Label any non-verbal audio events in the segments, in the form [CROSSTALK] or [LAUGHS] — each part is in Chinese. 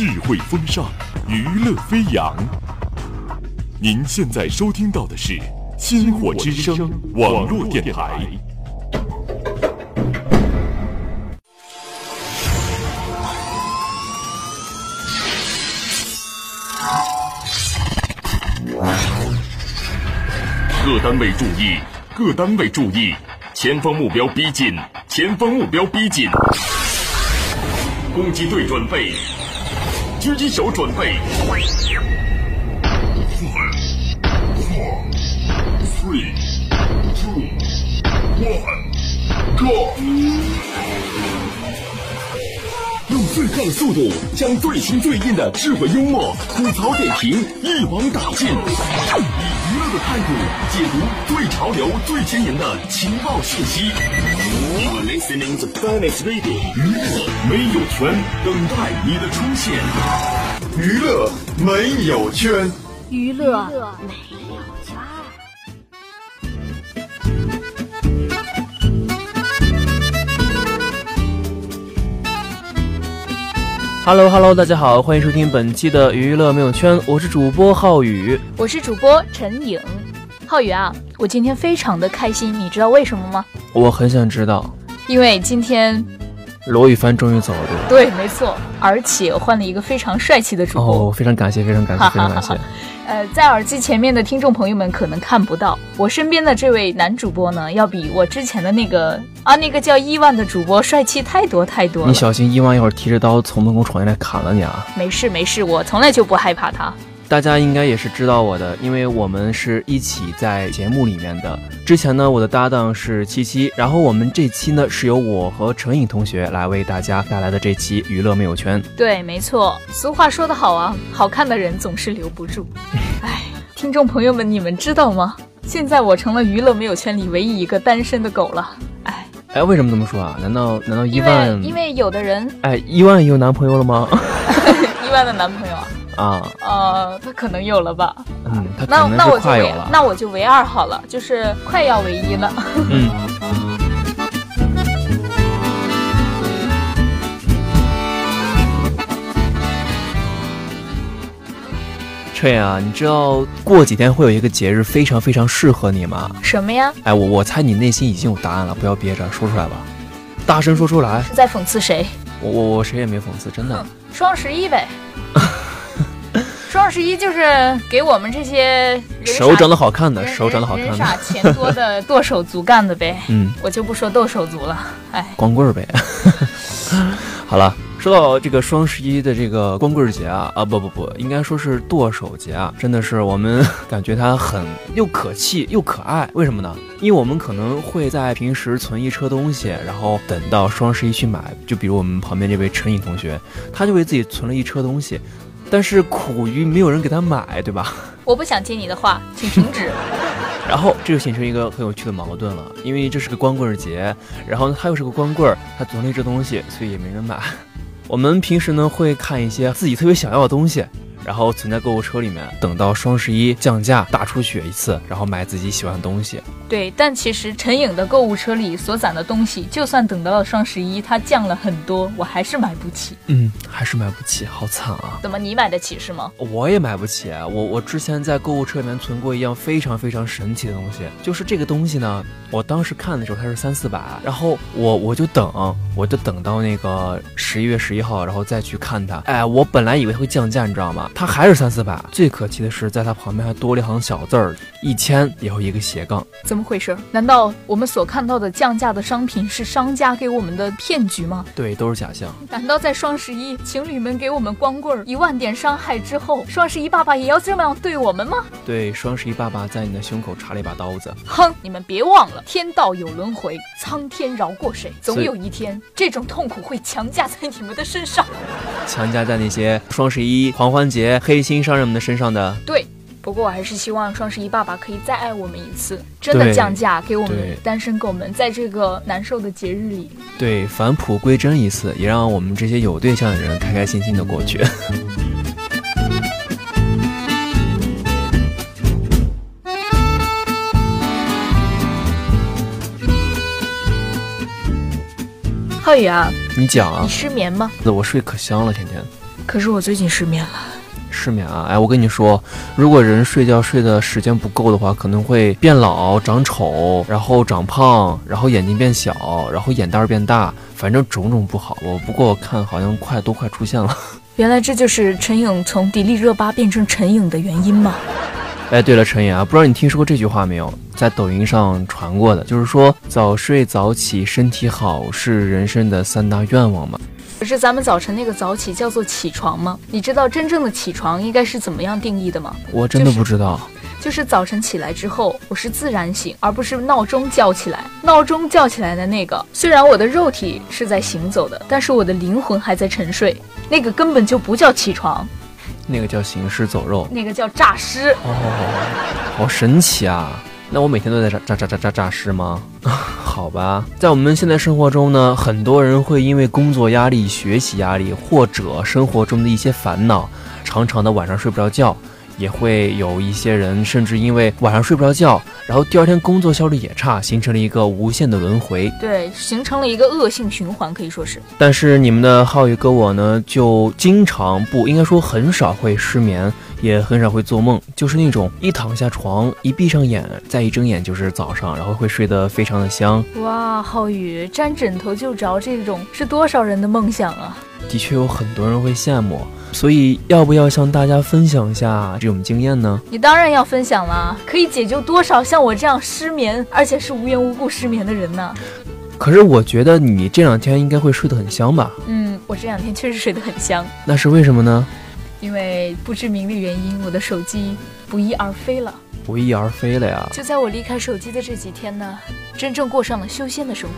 智慧风尚，娱乐飞扬。您现在收听到的是《星火之声》网络电台。各单位注意！各单位注意！前方目标逼近！前方目标逼近！攻击队准备，狙击手准备。onego 用最快的速度，将最新最硬的智慧幽默、吐槽点评一网打尽，的态度解读最潮流、最前沿的情报信息。You are listening to Finest Radio，娱乐没有圈，等待你的出现。娱乐没有圈，娱乐没有 Hello Hello，大家好，欢迎收听本期的娱乐没有圈，我是主播浩宇。我是主播陈颖，浩宇啊，我今天非常的开心，你知道为什么吗？我很想知道，因为今天罗宇帆终于走了，对吧？对，没错，而且换了一个非常帅气的主播。哦，非常感谢，非常感谢，非常感谢。[LAUGHS] 呃，在耳机前面的听众朋友们可能看不到，我身边的这位男主播呢，要比我之前的那个啊那个叫伊万的主播帅气太多太多了。你小心伊万一会儿提着刀从门口闯进来砍了你啊！没事没事，我从来就不害怕他。大家应该也是知道我的，因为我们是一起在节目里面的。之前呢，我的搭档是七七，然后我们这期呢是由我和陈颖同学来为大家带来的这期娱乐没有圈。对，没错，俗话说得好啊，好看的人总是留不住。哎，听众朋友们，你们知道吗？现在我成了娱乐没有圈里唯一一个单身的狗了。哎，哎，为什么这么说啊？难道难道伊万？因为有的人，哎，伊万有男朋友了吗？[LAUGHS] [LAUGHS] 伊万的男朋友啊，啊，呃，他可能有了吧。嗯，他那那我就为快有了。那我就唯二好了，就是快要唯一了。嗯。翠啊，你知道过几天会有一个节日非常非常适合你吗？什么呀？哎，我我猜你内心已经有答案了，不要憋着，说出来吧，大声说出来。是在讽刺谁？我我我谁也没讽刺，真的。双十一呗。[LAUGHS] 双十一就是给我们这些人手长得好看的，手长得好看人傻的，钱多的 [LAUGHS] 剁手族干的呗。嗯，我就不说剁手族了，哎，光棍儿呗。[LAUGHS] 好了，说到这个双十一的这个光棍节啊，啊不不不，应该说是剁手节啊，真的是我们感觉它很又可气又可爱。为什么呢？因为我们可能会在平时存一车东西，然后等到双十一去买。就比如我们旁边这位陈颖同学，他就为自己存了一车东西，但是苦于没有人给他买，对吧？我不想接你的话，请停止。[LAUGHS] 然后这就形成一个很有趣的矛盾了，因为这是个光棍节，然后呢他又是个光棍儿，他囤了一只东西，所以也没人买。我们平时呢会看一些自己特别想要的东西，然后存在购物车里面，等到双十一降价大出血一次，然后买自己喜欢的东西。对，但其实陈颖的购物车里所攒的东西，就算等到了双十一，它降了很多，我还是买不起。嗯，还是买不起，好惨啊！怎么你买得起是吗？我也买不起，我我之前在购物车里面存过一样非常非常神奇的东西，就是这个东西呢，我当时看的时候它是三四百，然后我我就等，我就等到那个十一月十一号，然后再去看它。哎，我本来以为它会降价，你知道吗？它还是三四百。最可气的是，在它旁边还多了一行小字儿，一千，然后一个斜杠。怎么回事？难道我们所看到的降价的商品是商家给我们的骗局吗？对，都是假象。难道在双十一，情侣们给我们光棍儿一万点伤害之后，双十一爸爸也要这么样对我们吗？对，双十一爸爸在你的胸口插了一把刀子。哼！你们别忘了，天道有轮回，苍天饶过谁？总有一天，这种痛苦会强加在你们的身上。强加在那些双十一、狂欢节黑心商人们的身上的。对，不过我还是希望双十一爸爸可以再爱我们一次，真的降价，给我们单身狗们在这个难受的节日里。对，返璞归真一次，也让我们这些有对象的人开开心心的过去。浩宇啊，你讲啊你，失眠吗？我睡可香了，天天。可是我最近失眠了。失眠啊！哎，我跟你说，如果人睡觉睡的时间不够的话，可能会变老、长丑，然后长胖，然后眼睛变小，然后眼袋变大，反正种种不好。我不过我看好像快都快出现了。[LAUGHS] 原来这就是陈颖从迪丽热巴变成陈颖的原因吗？哎，对了，陈颖啊，不知道你听说过这句话没有？在抖音上传过的，就是说早睡早起身体好是人生的三大愿望嘛。可是咱们早晨那个早起叫做起床吗？你知道真正的起床应该是怎么样定义的吗？我真的不知道。就是早晨起来之后，我是自然醒，而不是闹钟叫起来。闹钟叫起来的那个，虽然我的肉体是在行走的，但是我的灵魂还在沉睡，那个根本就不叫起床，那个叫行尸走肉，那个叫诈尸。哦，好神奇啊！那我每天都在诈诈诈诈诈诈尸吗？[LAUGHS] 好吧，在我们现在生活中呢，很多人会因为工作压力、学习压力，或者生活中的一些烦恼，常常的晚上睡不着觉。也会有一些人，甚至因为晚上睡不着觉，然后第二天工作效率也差，形成了一个无限的轮回。对，形成了一个恶性循环，可以说是。但是你们的浩宇哥我呢，就经常不应该说很少会失眠。也很少会做梦，就是那种一躺下床，一闭上眼，再一睁眼就是早上，然后会睡得非常的香。哇，浩宇沾枕头就着，这种是多少人的梦想啊！的确有很多人会羡慕，所以要不要向大家分享一下这种经验呢？你当然要分享了，可以解救多少像我这样失眠，而且是无缘无故失眠的人呢？可是我觉得你这两天应该会睡得很香吧？嗯，我这两天确实睡得很香。那是为什么呢？因为不知名的原因，我的手机不翼而飞了。不翼而飞了呀！就在我离开手机的这几天呢，真正过上了修仙的生活。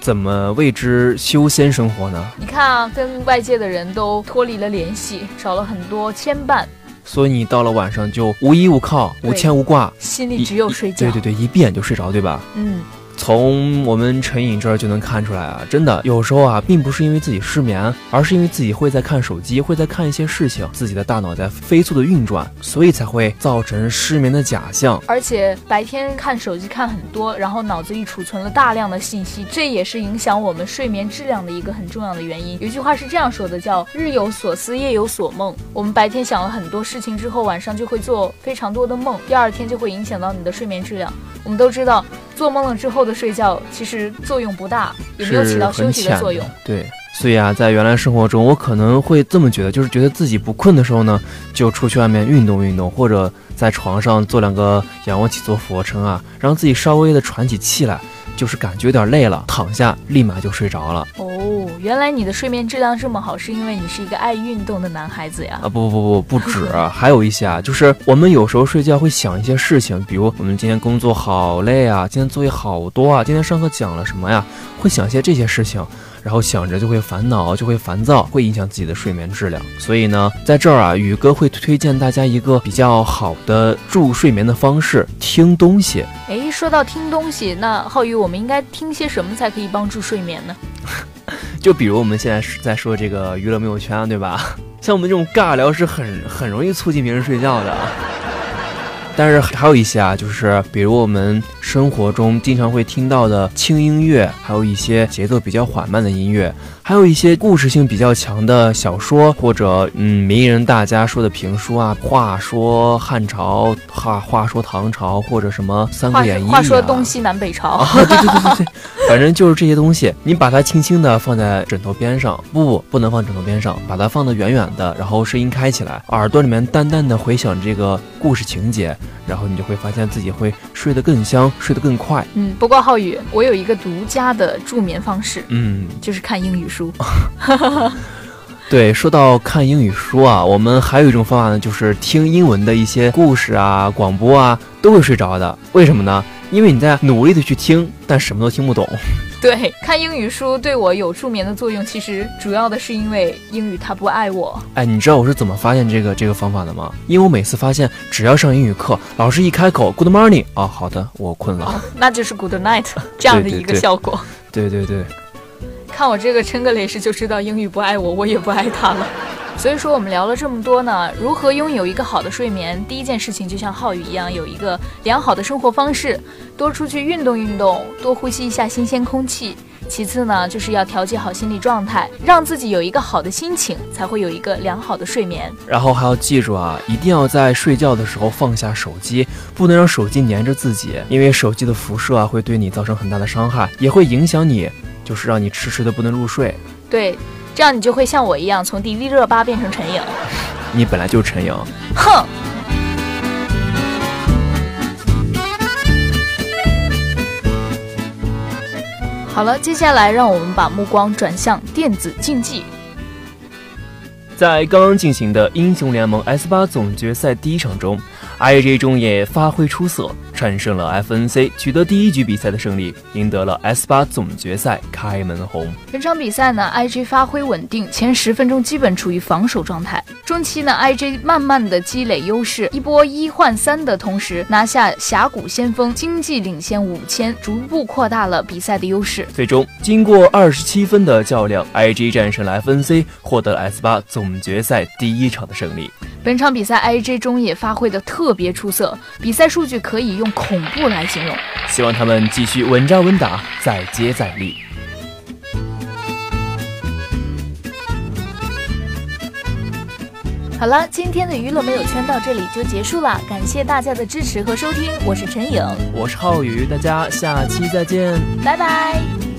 怎么谓之修仙生活呢？你看啊，跟外界的人都脱离了联系，少了很多牵绊。所以你到了晚上就无依无靠、无牵无挂，心里只有睡觉。对对对，一闭眼就睡着，对吧？嗯。从我们陈颖这儿就能看出来啊，真的有时候啊，并不是因为自己失眠，而是因为自己会在看手机，会在看一些事情，自己的大脑在飞速的运转，所以才会造成失眠的假象。而且白天看手机看很多，然后脑子里储存了大量的信息，这也是影响我们睡眠质量的一个很重要的原因。有句话是这样说的，叫“日有所思，夜有所梦”。我们白天想了很多事情之后，晚上就会做非常多的梦，第二天就会影响到你的睡眠质量。我们都知道。做梦了之后的睡觉其实作用不大，也没有起到休息的作用。对，所以啊，在原来生活中，我可能会这么觉得，就是觉得自己不困的时候呢，就出去外面运动运动，或者在床上做两个仰卧起坐、俯卧撑啊，让自己稍微的喘起气来。就是感觉有点累了，躺下立马就睡着了。哦，原来你的睡眠质量这么好，是因为你是一个爱运动的男孩子呀？啊，不不不不不止，[LAUGHS] 还有一些啊，就是我们有时候睡觉会想一些事情，比如我们今天工作好累啊，今天作业好多啊，今天上课讲了什么呀，会想一些这些事情。然后想着就会烦恼，就会烦躁，会影响自己的睡眠质量。所以呢，在这儿啊，宇哥会推荐大家一个比较好的助睡眠的方式——听东西。哎，说到听东西，那浩宇，我们应该听些什么才可以帮助睡眠呢？[LAUGHS] 就比如我们现在是在说这个娱乐朋友圈，对吧？像我们这种尬聊是很很容易促进别人睡觉的。但是还有一些啊，就是比如我们生活中经常会听到的轻音乐，还有一些节奏比较缓慢的音乐。还有一些故事性比较强的小说，或者嗯名人大家说的评书啊，话说汉朝，话话说唐朝，或者什么三国演义啊，话说东西南北朝，[LAUGHS] 啊对对对对对，反正就是这些东西，你把它轻轻的放在枕头边上，不不不能放枕头边上，把它放得远远的，然后声音开起来，耳朵里面淡淡的回响这个故事情节，然后你就会发现自己会睡得更香，睡得更快。嗯，不过浩宇，我有一个独家的助眠方式，嗯，就是看英语书。书，[LAUGHS] 对，说到看英语书啊，我们还有一种方法呢，就是听英文的一些故事啊、广播啊，都会睡着的。为什么呢？因为你在努力的去听，但什么都听不懂。[LAUGHS] 对，看英语书对我有助眠的作用，其实主要的是因为英语它不爱我。哎，你知道我是怎么发现这个这个方法的吗？因为我每次发现，只要上英语课，老师一开口 “Good morning” 啊，好的，我困了，那就是 “Good night” 这样的一个效果。对对对。看我这个撑个雷士就知道英语不爱我，我也不爱他了。[LAUGHS] 所以说我们聊了这么多呢，如何拥有一个好的睡眠？第一件事情就像浩宇一样，有一个良好的生活方式，多出去运动运动，多呼吸一下新鲜空气。其次呢，就是要调节好心理状态，让自己有一个好的心情，才会有一个良好的睡眠。然后还要记住啊，一定要在睡觉的时候放下手机，不能让手机粘着自己，因为手机的辐射啊会对你造成很大的伤害，也会影响你，就是让你迟迟的不能入睡。对，这样你就会像我一样，从迪丽热巴变成陈颖。[LAUGHS] 你本来就是陈颖，哼。好了，接下来让我们把目光转向电子竞技。在刚刚进行的英雄联盟 S 八总决赛第一场中。，IG 中野发挥出色，战胜了 FNC，取得第一局比赛的胜利，赢得了 S 八总决赛开门红。本场比赛呢，IG 发挥稳定，前十分钟基本处于防守状态。中期呢，IG 慢慢的积累优势，一波一换三的同时拿下峡谷先锋，经济领先五千，逐步扩大了比赛的优势。最终，经过二十七分的较量，IG 战胜了 FNC，获得了 S 八总决赛第一场的胜利。本场比赛，IJ 中野发挥的特别出色，比赛数据可以用恐怖来形容。希望他们继续稳扎稳打，再接再厉。好了，今天的娱乐没有圈到这里就结束了，感谢大家的支持和收听，我是陈颖，我是浩宇，大家下期再见，拜拜。